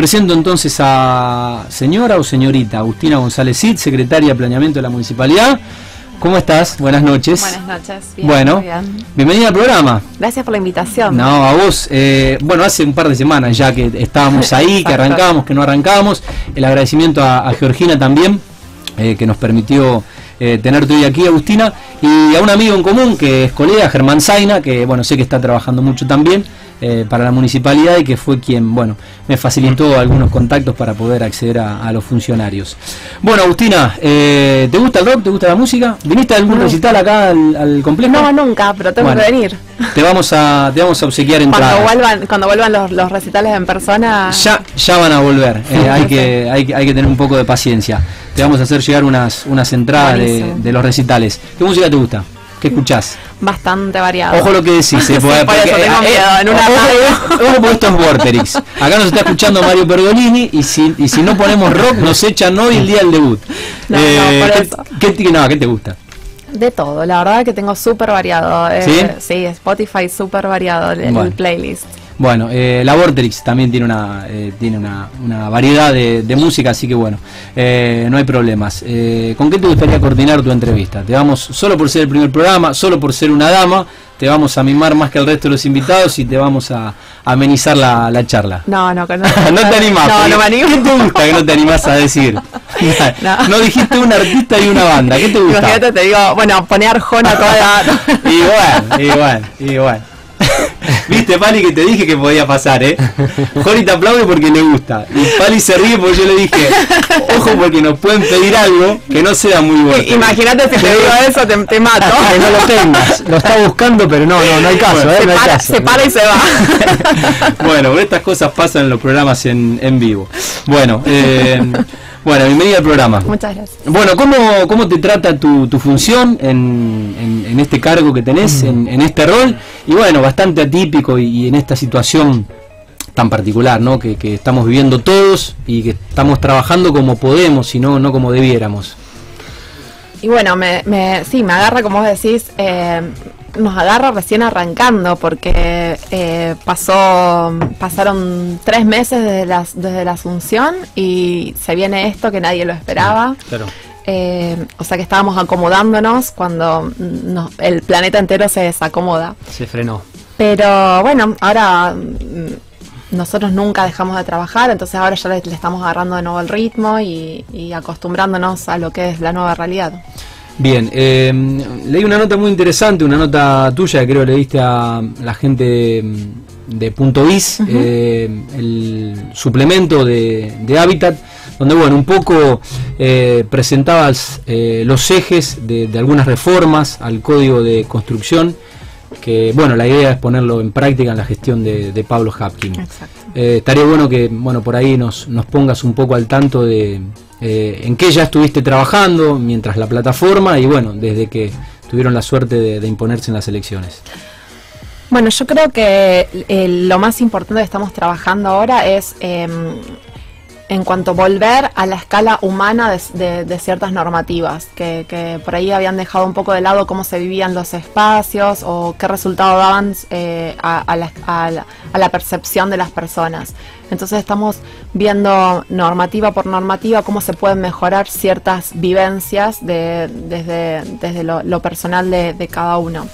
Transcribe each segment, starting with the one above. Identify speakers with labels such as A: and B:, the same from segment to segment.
A: Presento entonces a señora o señorita Agustina González Cid, secretaria de Planeamiento de la Municipalidad. ¿Cómo estás? Buenas noches.
B: Buenas noches.
A: Bien, bueno, bienvenida al programa.
B: Gracias por la invitación.
A: No, a vos. Eh, bueno, hace un par de semanas ya que estábamos ahí, que arrancábamos, que no arrancábamos. El agradecimiento a, Georgina también, eh, que nos permitió eh, tenerte hoy aquí, Agustina, y a un amigo en común que es colega, Germán Zaina, que bueno, sé que está trabajando mucho también. Eh, para la municipalidad y que fue quien, bueno, me facilitó algunos contactos para poder acceder a, los funcionarios. Bueno, Agustina, eh, ¿te gusta el rock? ¿Te gusta la música? ¿Viniste a algún recital acá al, complejo?
B: No, nunca, pero tengo que venir.
A: Te vamos a, te vamos a obsequiar entradas.
B: Cuando vuelvan, cuando vuelvan los, recitales en persona.
A: Ya, ya van a volver. Eh, hay, que, hay, hay que tener un poco de paciencia. Te vamos a hacer llegar unas, unas entradas de, de los recitales. ¿Qué música te gusta? ¿Qué escuchás?
B: Bastante variado.
A: Ojo lo que decís, eh, porque, tengo miedo, en una ojo, ojo esto es Vorterix. Acá nos está escuchando Mario Pergolini y si, y si no ponemos rock nos echan hoy el día del debut. No, no, eh, ¿qué, ¿qué, no, ¿qué te gusta?
B: De todo, la verdad que tengo súper variado. Eh, ¿Sí? ¿Sí? Spotify súper variado en el playlist.
A: Bueno, eh, la Vorterix también tiene una, eh, tiene una, variedad de, música, así que bueno, eh, no hay problemas. ¿Con qué te gustaría coordinar tu entrevista? Te vamos, solo por ser el primer programa, solo por ser una dama, te vamos a mimar más que el resto de los invitados y te vamos a, amenizar la, charla.
B: No, no, no. no
A: te animás. No, no me animo. ¿Qué te gusta que no te animás a decir? no. dijiste un artista y una banda, ¿qué te gusta?
B: Imagínate, te digo, bueno, poner Arjona toda
A: Igual, igual, igual. Viste, Pali, que te dije que podía pasar, ¿eh? Jori te aplaude porque le gusta. Y Pali se ríe porque yo le dije, ojo porque nos pueden pedir algo que no sea muy bueno.
B: Imagínate si te digo eso, te, mato.
A: que no lo tengas. Lo está buscando, pero no, no, no hay caso, ¿eh?
B: Se,
A: no hay
B: para,
A: caso.
B: se para y se va.
A: bueno, estas cosas pasan en los programas en, en vivo. Bueno, eh, bueno, bienvenida al programa.
B: Muchas gracias.
A: Bueno, ¿cómo, cómo te trata tu, tu función en, en, este cargo que tenés, en, en, este rol? Y bueno, bastante atípico y, en esta situación tan particular, ¿no? Que, que, estamos viviendo todos y que estamos trabajando como podemos y no, no como debiéramos.
B: Y bueno, me, me, sí, me agarra, como vos decís, eh, nos agarra recién arrancando porque eh, pasó pasaron tres meses desde la, desde la asunción y se viene esto que nadie lo esperaba. Eh, o sea que estábamos acomodándonos cuando el planeta entero se desacomoda.
A: Se frenó.
B: Pero bueno, ahora mm, nosotros nunca dejamos de trabajar, entonces ahora ya le, estamos agarrando de nuevo el ritmo y, y acostumbrándonos a lo que es la nueva realidad.
A: Bien, eh, leí una nota muy interesante, una nota tuya que creo le diste a la gente de Punto Bis, eh, el suplemento de, Hábitat, donde bueno, un poco eh, presentabas eh, los ejes de, algunas reformas al código de construcción, que bueno, la idea es ponerlo en práctica en la gestión de, Pablo Hapkin. estaría bueno que bueno por ahí nos, nos pongas un poco al tanto de eh, en qué ya estuviste trabajando mientras la plataforma y bueno, desde que tuvieron la suerte de, imponerse en las elecciones.
B: Bueno, yo creo que eh, lo más importante que estamos trabajando ahora es em, en cuanto a volver a la escala humana de, ciertas normativas, que, por ahí habían dejado un poco de lado cómo se vivían los espacios o qué resultado daban eh, a, la, percepción de las personas. Entonces estamos viendo normativa por normativa cómo se pueden mejorar ciertas vivencias desde, lo, personal de, cada uno.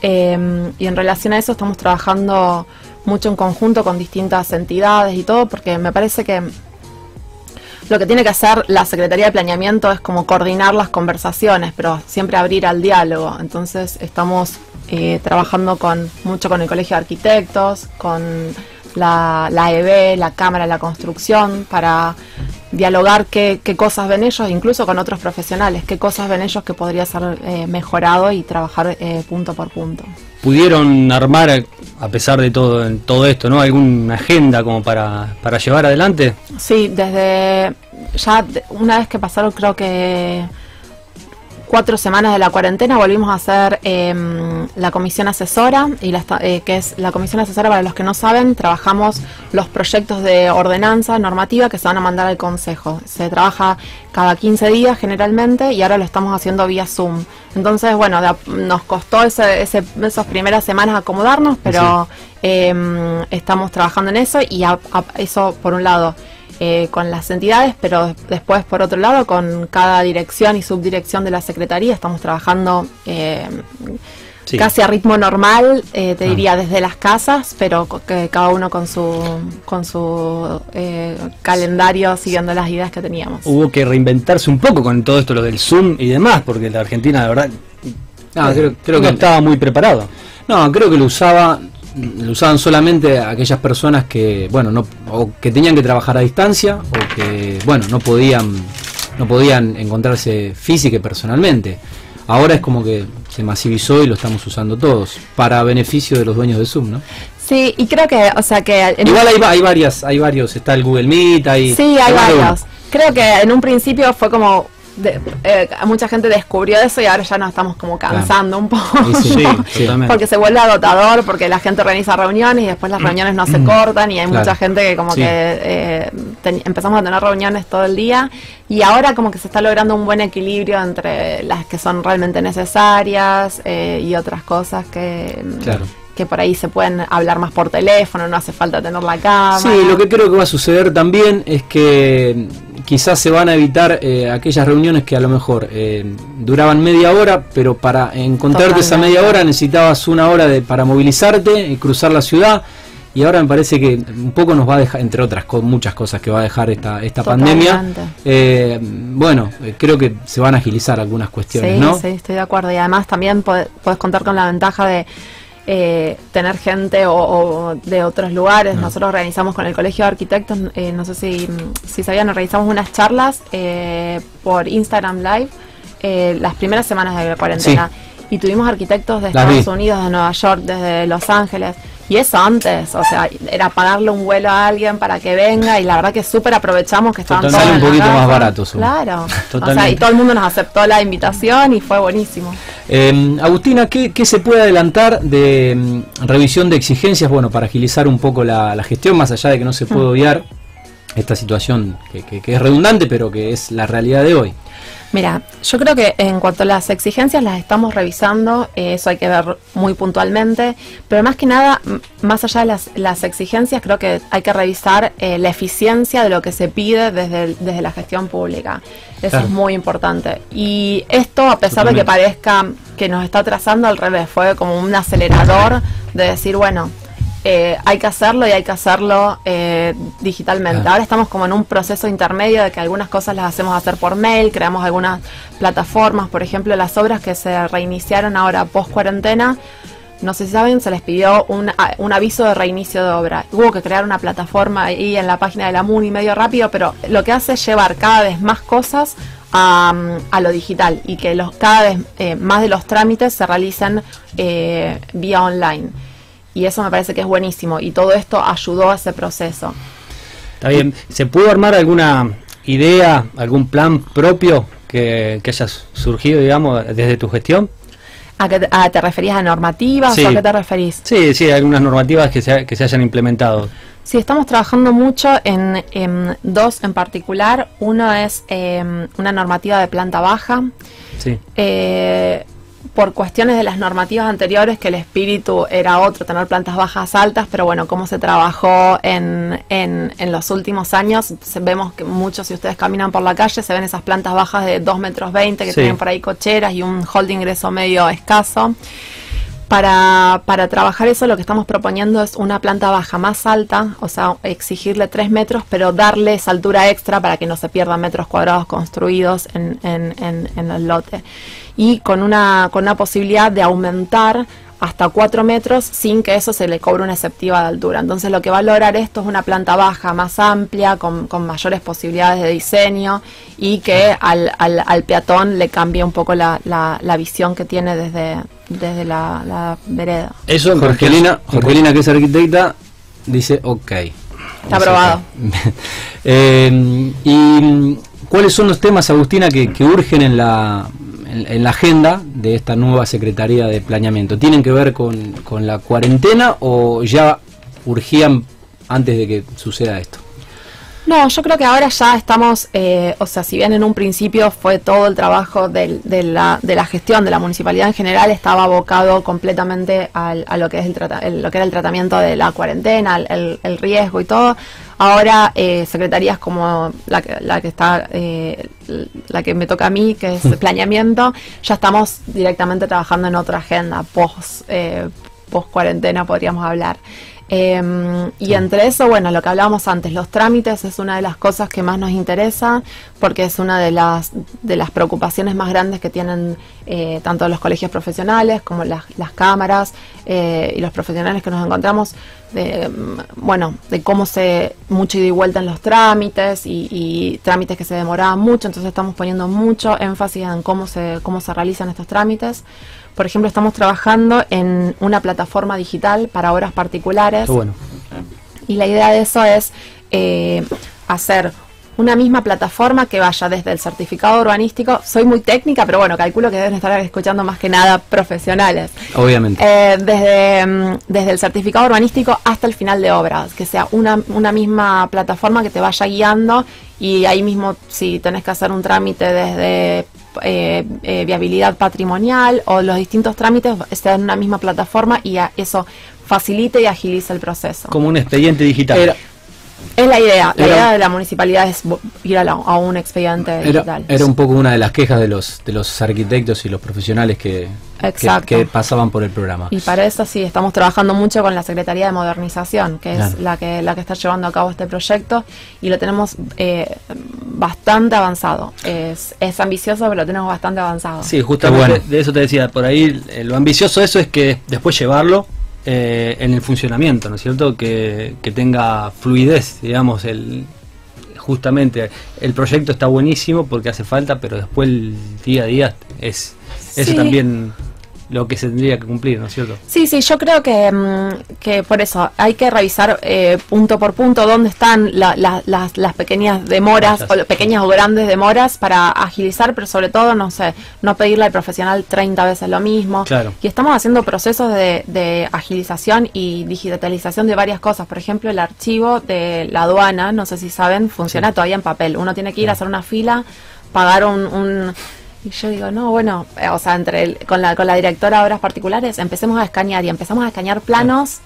B: Em, y en relación a eso estamos trabajando mucho en conjunto con distintas entidades y todo, porque me parece que lo que tiene que hacer la Secretaría de Planeamiento es como coordinar las conversaciones, pero siempre abrir al diálogo. Entonces estamos eh, trabajando con mucho con el Colegio de Arquitectos, con la, la EB, la Cámara de la Construcción, para dialogar qué, cosas ven ellos, incluso con otros profesionales, qué cosas ven ellos que podría ser eh, mejorado y trabajar eh, punto por punto.
A: ¿Pudieron armar, a pesar de todo, todo esto, ¿no? alguna agenda como para, para llevar adelante?
B: Sí, desde ya una vez que pasaron creo que cuatro semanas de la cuarentena volvimos a hacer em, la comisión asesora, y la, eh, que es la comisión asesora para los que no saben, trabajamos los proyectos de ordenanza normativa que se van a mandar al Consejo. Se trabaja cada 15 días generalmente y ahora lo estamos haciendo vía Zoom. Entonces, bueno, nos costó ese, esas primeras semanas acomodarnos, pero em, estamos trabajando en eso y eso por un lado. Eh, con las entidades, pero después, por otro lado, con cada dirección y subdirección de la Secretaría estamos trabajando eh, casi a ritmo normal, eh, te ah. diría desde las casas, pero que cada uno con su, con su calendario siguiendo las ideas que teníamos.
C: Hubo que reinventarse un poco con todo esto, lo del Zoom y demás, porque la Argentina, la verdad, creo, creo que estaba muy preparado.
A: No, creo que lo usaba lo usaban solamente aquellas personas que, bueno, no, o que tenían que trabajar a distancia o que, bueno, no podían, no podían encontrarse física y personalmente. Ahora es como que se masivizó y lo estamos usando todos para beneficio de los dueños de Zoom, ¿no?
B: Sí, y creo que, o sea que...
A: Igual hay, hay varias, hay varios, está el Google Meet, hay...
B: Sí, hay varios. Creo que en un principio fue como eh, mucha gente descubrió eso y ahora ya nos estamos como cansando un poco. porque se vuelve agotador, porque la gente organiza reuniones y después las reuniones no se mm. cortan y hay mucha gente que como que eh, empezamos a tener reuniones todo el día y ahora como que se está logrando un buen equilibrio entre las que son realmente necesarias eh, y otras cosas que... que por ahí se pueden hablar más por teléfono, no hace falta tener la cámara.
A: Sí, lo que creo que va a suceder también es que quizás se van a evitar eh, aquellas reuniones que a lo mejor eh, duraban media hora, pero para encontrarte esa media hora necesitabas una hora de, para movilizarte y cruzar la ciudad. Y ahora me parece que un poco nos va a dejar, entre otras muchas cosas que va a dejar esta, esta pandemia, eh, bueno, creo que se van a agilizar algunas cuestiones,
B: sí, Sí, estoy de acuerdo. Y además también puedes contar con la ventaja de eh, tener gente o, de otros lugares. Nosotros organizamos con el Colegio de Arquitectos, eh, no sé si, si sabían, organizamos unas charlas eh, por Instagram Live las primeras semanas de la cuarentena. Y tuvimos arquitectos de Estados Unidos, de Nueva York, desde Los Ángeles. Y eso antes, o sea, era pagarle un vuelo a alguien para que venga y la verdad que súper aprovechamos que estaban
A: todos un poquito más barato.
B: Claro, o sea, y todo el mundo nos aceptó la invitación y fue buenísimo.
A: Eh, Agustina, ¿qué, se puede adelantar de mm, revisión de exigencias, bueno, para agilizar un poco la, gestión, más allá de que no se puede mm. obviar esta situación que es redundante, pero que es la realidad de hoy?
B: Mira, yo creo que en cuanto a las exigencias las estamos revisando, eh, eso hay que ver muy puntualmente, pero más que nada, más allá de las, exigencias, creo que hay que revisar eh, la eficiencia de lo que se pide desde, desde la gestión pública. Eso es muy importante. Y esto, a pesar de que parezca que nos está trazando al revés, fue como un acelerador de decir, bueno, eh, hay que hacerlo y hay que hacerlo eh, digitalmente. Ahora estamos como en un proceso intermedio de que algunas cosas las hacemos hacer por mail, creamos algunas plataformas, por ejemplo, las obras que se reiniciaron ahora post cuarentena. No sé si saben, se les pidió un, aviso de reinicio de obra. Hubo que crear una plataforma ahí en la página de la MUNI medio rápido, pero lo que hace es llevar cada vez más cosas a, lo digital y que los, cada vez eh, más de los trámites se realicen vía online y eso me parece que es buenísimo y todo esto ayudó a ese proceso.
C: Está bien, ¿se pudo armar alguna idea, algún plan propio que, que haya surgido, digamos, desde tu gestión?
B: ¿A qué te, referías a normativas o a qué te referís?
C: Sí, sí, algunas normativas que se, que se hayan implementado.
B: Sí, estamos trabajando mucho en, dos en particular. Uno es em, una normativa de planta baja. Sí. Eh, por cuestiones de las normativas anteriores que el espíritu era otro, tener plantas bajas altas, pero bueno, cómo se trabajó en, en, en los últimos años, vemos que muchos, si ustedes caminan por la calle, se ven esas plantas bajas de 2 metros 20 que tienen por ahí cocheras y un hall de ingreso medio escaso. Para, para, trabajar eso lo que estamos proponiendo es una planta baja más alta, o sea, exigirle 3 metros, pero darle esa altura extra para que no se pierdan metros cuadrados construidos en, en, en el lote. Y con una, con una posibilidad de aumentar hasta 4 metros sin que eso se le cobre una exceptiva de altura. Entonces lo que va a lograr esto es una planta baja más amplia, con, mayores posibilidades de diseño y que al, al, peatón le cambie un poco la, la, visión que tiene desde, desde la, vereda.
A: Eso Jorgelina, Jorgelina que es arquitecta, dice ok.
B: Está aprobado.
A: Eh, ¿Y cuáles son los temas, Agustina, que, que urgen en la en, la agenda de esta nueva Secretaría de Planeamiento? ¿Tienen que ver con, con la cuarentena o ya urgían antes de que suceda esto?
B: No, yo creo que ahora ya estamos, eh, o sea, si bien en un principio fue todo el trabajo de, la, de la gestión de la municipalidad en general, estaba abocado completamente al, a lo que es el, lo que era el tratamiento de la cuarentena, el, riesgo y todo. Ahora eh, secretarías como la, la que está, eh, la que me toca a mí, que es planeamiento, ya estamos directamente trabajando en otra agenda post eh, post cuarentena podríamos hablar. Em, y entre eso, bueno, lo que hablábamos antes, los trámites es una de las cosas que más nos interesa porque es una de las, de las preocupaciones más grandes que tienen eh, tanto los colegios profesionales como las, cámaras eh, y los profesionales que nos encontramos, de, bueno, de cómo se mucho ida y vuelta en los trámites y, y, trámites que se demoraban mucho, entonces estamos poniendo mucho énfasis en cómo se, cómo se realizan estos trámites. Por ejemplo, estamos trabajando en una plataforma digital para obras particulares. bueno. Y la idea de eso es eh, hacer una misma plataforma que vaya desde el certificado urbanístico. Soy muy técnica, pero bueno, calculo que deben estar escuchando más que nada profesionales.
A: Obviamente.
B: Eh, desde, mm, desde el certificado urbanístico hasta el final de obras, que sea una, una misma plataforma que te vaya guiando y ahí mismo si tenés que hacer un trámite desde eh, eh, viabilidad patrimonial o los distintos trámites estén en una misma plataforma y eso facilite y agiliza el proceso.
C: Como un expediente digital.
B: Es la idea. La idea de la municipalidad es ir a, un expediente digital.
A: Era un poco una de las quejas de los de los arquitectos y los profesionales que, que, pasaban por el programa.
B: Y para eso sí, estamos trabajando mucho con la Secretaría de Modernización, que es la que la que está llevando a cabo este proyecto y lo tenemos eh, bastante avanzado. Es, es ambicioso, pero lo tenemos bastante avanzado.
C: Sí, justamente de eso te decía. Por ahí eh, lo ambicioso eso es que después llevarlo eh, en el funcionamiento, ¿no es cierto? Que, que, tenga fluidez, digamos, el justamente el proyecto está buenísimo porque hace falta, pero después el día a día es eso también lo que se tendría que cumplir, ¿no es cierto?
B: Sí, sí, yo creo que, mm, que por eso hay que revisar eh, punto por punto dónde están las, las, pequeñas demoras o pequeñas o grandes demoras para agilizar, pero sobre todo, no sé, no pedirle al profesional 30 veces lo mismo.
C: Claro.
B: Y estamos haciendo procesos de, de agilización y digitalización de varias cosas. Por ejemplo, el archivo de la aduana, no sé si saben, funciona todavía en papel. Uno tiene que ir a hacer una fila, pagar un y yo digo, no, bueno, eh, o sea, entre con, la, con la directora de obras particulares empecemos a escanear y empezamos a escanear planos,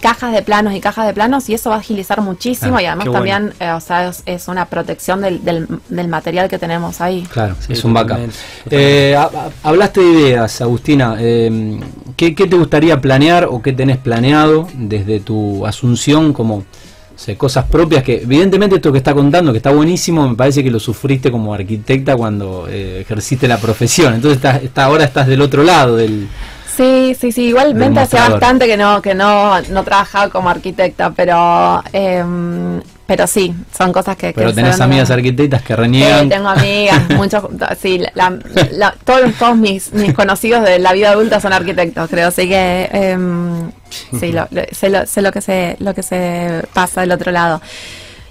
B: cajas de planos y cajas de planos y eso va a agilizar muchísimo ah, y además también, eh, o sea, es, una protección del, del, material que tenemos ahí.
A: Claro, es un backup. Eh, hablaste de ideas, Agustina. Eh, ¿qué, ¿Qué te gustaría planear o qué tenés planeado desde tu asunción como cosas propias que, evidentemente, esto que está contando, que está buenísimo, me parece que lo sufriste como arquitecta cuando eh, ejerciste la profesión. Entonces, está, ahora estás del otro lado del.
B: Sí, sí, sí. Igualmente hace bastante que no que no, no trabajaba como arquitecta, pero eh, pero sí, son cosas que...
A: Pero tenés amigas arquitectas que reniegan.
B: Sí, tengo amigas, muchos, sí, todos, todos mis, mis conocidos de la vida adulta son arquitectos, creo, así que eh, sí, sé, lo, sé lo que se, lo que se pasa del otro lado.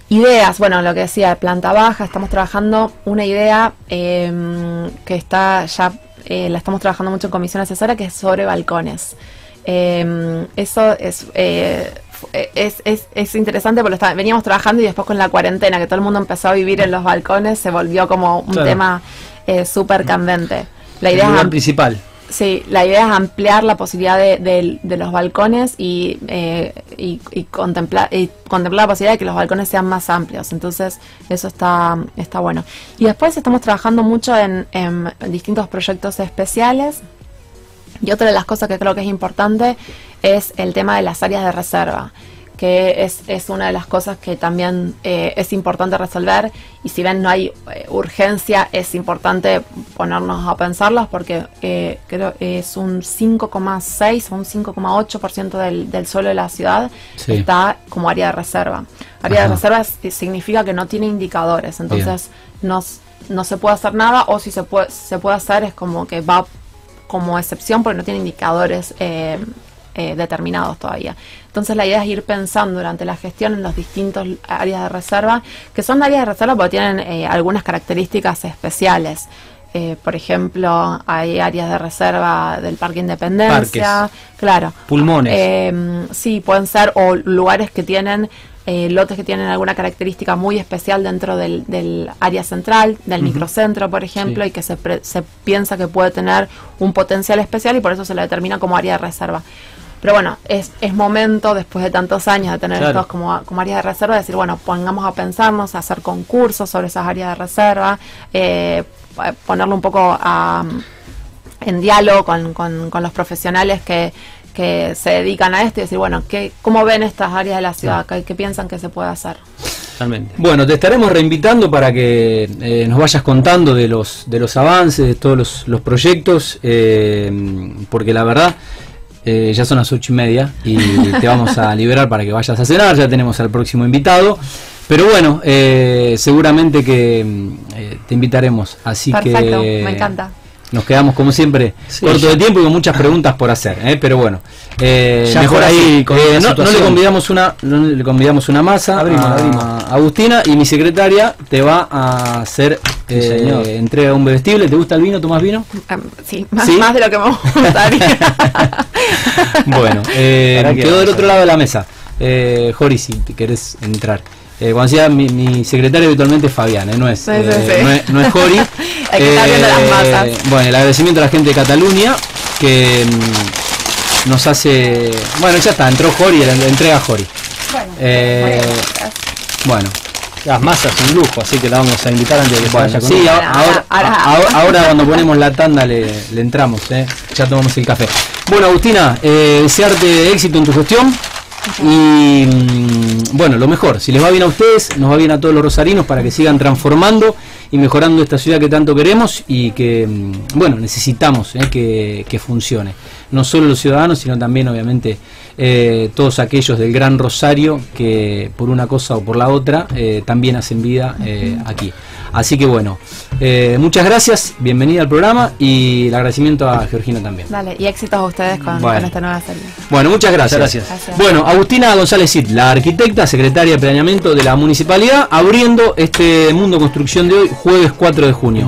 B: Ideas, bueno, lo que decía, de planta baja, estamos trabajando una idea em, que está ya, eh, la estamos trabajando mucho en comisión asesora, que es sobre balcones. Em, eso es eh, es, es, es interesante porque veníamos trabajando y después con la cuarentena, que todo el mundo empezó a vivir en los balcones, se volvió como un tema eh, súper candente.
C: La idea es principal.
B: Sí, la idea es ampliar la posibilidad de, de, los balcones y, eh, y, contemplar, y contemplar la posibilidad de que los balcones sean más amplios. Entonces, eso está, está bueno. Y después estamos trabajando mucho en, en distintos proyectos especiales y otra de las cosas que creo que es importante es el tema de las áreas de reserva, que es, es una de las cosas que también eh, es importante resolver. Y si bien no hay eh, urgencia, es importante ponernos a pensarlas porque eh, creo es un 5,6 o un 5,8% del, del suelo de la ciudad está como área de reserva. Área de reserva significa que no tiene indicadores, entonces no, no se puede hacer nada o si se puede, se puede hacer es como que va como excepción porque no tiene indicadores eh, determinados todavía. Entonces la idea es ir pensando durante la gestión en los distintos áreas de reserva, que son áreas de reserva porque tienen eh, algunas características especiales. eh, por ejemplo, hay áreas de reserva del Parque Independencia, claro.
C: Pulmones.
B: Eh, sí, pueden ser o lugares que tienen eh, lotes que tienen alguna característica muy especial dentro del, del área central, del microcentro, por ejemplo,
C: Sí.
B: y que se, pre- se piensa que puede tener un potencial especial y por eso se lo determina como área de reserva. Pero bueno, es, es momento, después de tantos años de tener
C: Claro.
B: estos como, como áreas de reserva, decir, bueno, pongamos a pensarnos, a hacer concursos sobre esas áreas de reserva, eh, ponerlo un poco a, en diálogo con, con- con los profesionales que, que se dedican a esto y decir, bueno, ¿qué, ¿cómo ven estas áreas de la ciudad? ¿Qué, qué piensan que se puede hacer?
C: Totalmente.
A: Bueno, te estaremos reinvitando para que eh, nos vayas contando de los, de los avances, de todos los, los proyectos, eh, porque la verdad eh, ya son las ocho y media y te vamos a liberar para que vayas a cenar, ya tenemos al próximo invitado. Pero bueno, eh, seguramente que mm, eh, te invitaremos, así
B: Perfecto,
A: que
B: me encanta.
A: Nos quedamos como siempre
C: Sí,
A: corto
C: ya-
A: de tiempo y con muchas preguntas por hacer, ¿eh? pero bueno, eh, mejor
C: ahí con
A: Eh, no, no le convidamos una, no le convidamos una masa
C: Abrimos,
A: a
C: abrimos.
A: Agustina y mi secretaria te va a hacer
C: Sí,
A: eh,
C: señor.
A: entrega un bebestible. ¿Te gusta el vino? ¿Tomás vino?
B: Em, sí, más,
A: ¿Sí?
B: más de lo que me gustaría.
A: Bueno, eh, quedó del otro lado de la mesa. Eh, Jori, si te querés entrar. Eh, cuando decía mi, mi secretaria habitualmente es Fabián, eh, no, es,
B: Sí, sí,
A: eh,
B: sí.
A: no es, no es Jori.
B: Hay que estar viendo las masas.
A: Bueno, el agradecimiento a la gente de Cataluña que mm, nos hace. Bueno, ya está, entró Jori, la entrega Jori.
B: bueno,
A: Eh, Bueno,
C: Las masas un lujo, así que la vamos a invitar antes de que se vaya con
A: sí, ahora, ahora,
B: ahora-
A: ahora- ahora cuando ponemos la tanda le, le entramos, eh, ya tomamos el café. Bueno, Agustina, eh, desearte éxito en tu gestión. Y mm, bueno, lo mejor, si les va bien a ustedes, nos va bien a todos los rosarinos para que sigan transformando y mejorando esta ciudad que tanto queremos y que, mm, bueno, necesitamos eh, que, que funcione. No solo los ciudadanos, sino también, obviamente, eh, todos aquellos del Gran Rosario que por una cosa o por la otra eh, también hacen vida eh, aquí. Así que bueno, eh, muchas gracias, bienvenida al programa y el agradecimiento a Georgina también.
B: Dale, y éxitos a ustedes con,
A: Bueno.
B: con esta nueva serie.
A: Bueno, muchas gracias.
C: Muchas gracias.
B: Gracias.
A: Bueno, Agustina González Cid, la arquitecta, secretaria de planeamiento de la municipalidad, abriendo este Mundo Construcción de hoy, jueves 4 de junio.